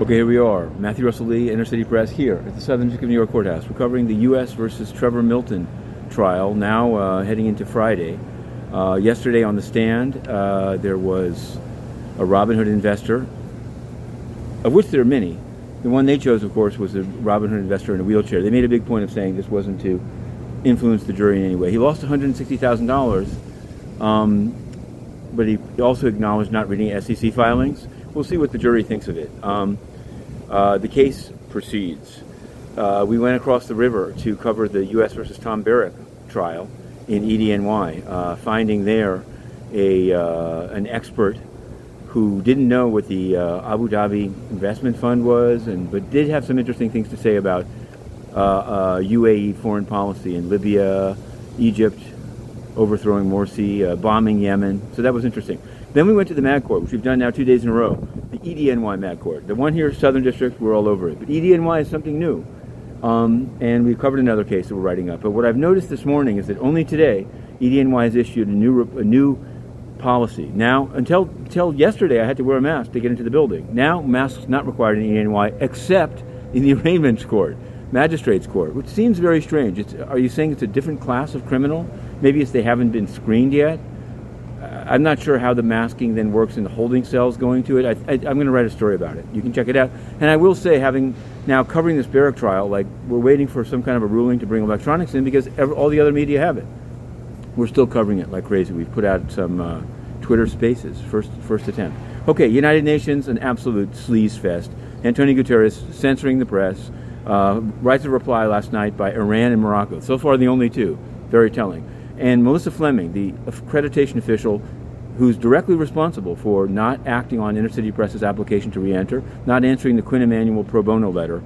Okay, here we are. Matthew Russell Lee, Inner City Press, here at the Southern District of New York Courthouse. We're covering the U.S. versus Trevor Milton trial, now uh, heading into Friday. Uh, yesterday on the stand, uh, there was a Robinhood investor, of which there are many. The one they chose, of course, was a Robinhood investor in a wheelchair. They made a big point of saying this wasn't to influence the jury in any way. He lost $160,000, um, but he also acknowledged not reading SEC filings. We'll see what the jury thinks of it. Um, uh, the case proceeds. Uh, we went across the river to cover the U.S. versus Tom Barrack trial in EDNY, uh, finding there a uh, an expert who didn't know what the uh, Abu Dhabi investment fund was, and but did have some interesting things to say about UAE foreign policy in Libya, Egypt, overthrowing Morsi, bombing Yemen. So that was interesting. Then we went to the Mag Court, which we've done now two days in a row. The EDNY Mag Court. The one here, Southern District, we're all over it. But EDNY is something new. Um, and we've covered another case that we're writing up. But what I've noticed this morning is that only today, EDNY has issued a new, a new policy. Now, until, until yesterday, I had to wear a mask to get into the building. Now, masks not required in EDNY except in the arraignments court, magistrates court, which seems very strange. It's, are you saying it's a different class of criminal? Maybe it's they haven't been screened yet? I'm not sure how the masking then works in the holding cells going to it. I, am going to write a story about it. You can check it out. And I will say, having now covering this Barrack trial, like we're waiting for some kind of a ruling to bring electronics in because every, all the other media have it. We're still covering it like crazy. We've put out some uh, Twitter Spaces first first attempt. Okay, United Nations, an absolute sleaze fest. Antonio Guterres censoring the press. Uh, writes a reply last night by Iran and Morocco. So far, the only two. Very telling and Melissa Fleming, the accreditation official who's directly responsible for not acting on Inner City Press's application to re-enter, not answering the Quinn Emanuel pro bono letter,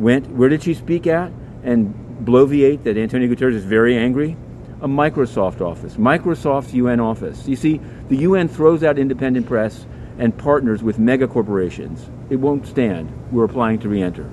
went, where did she speak at? And bloviate that Antonio Guterres is very angry? A Microsoft office, Microsoft's UN office. You see, the UN throws out independent press and partners with mega corporations. It won't stand. We're applying to re-enter.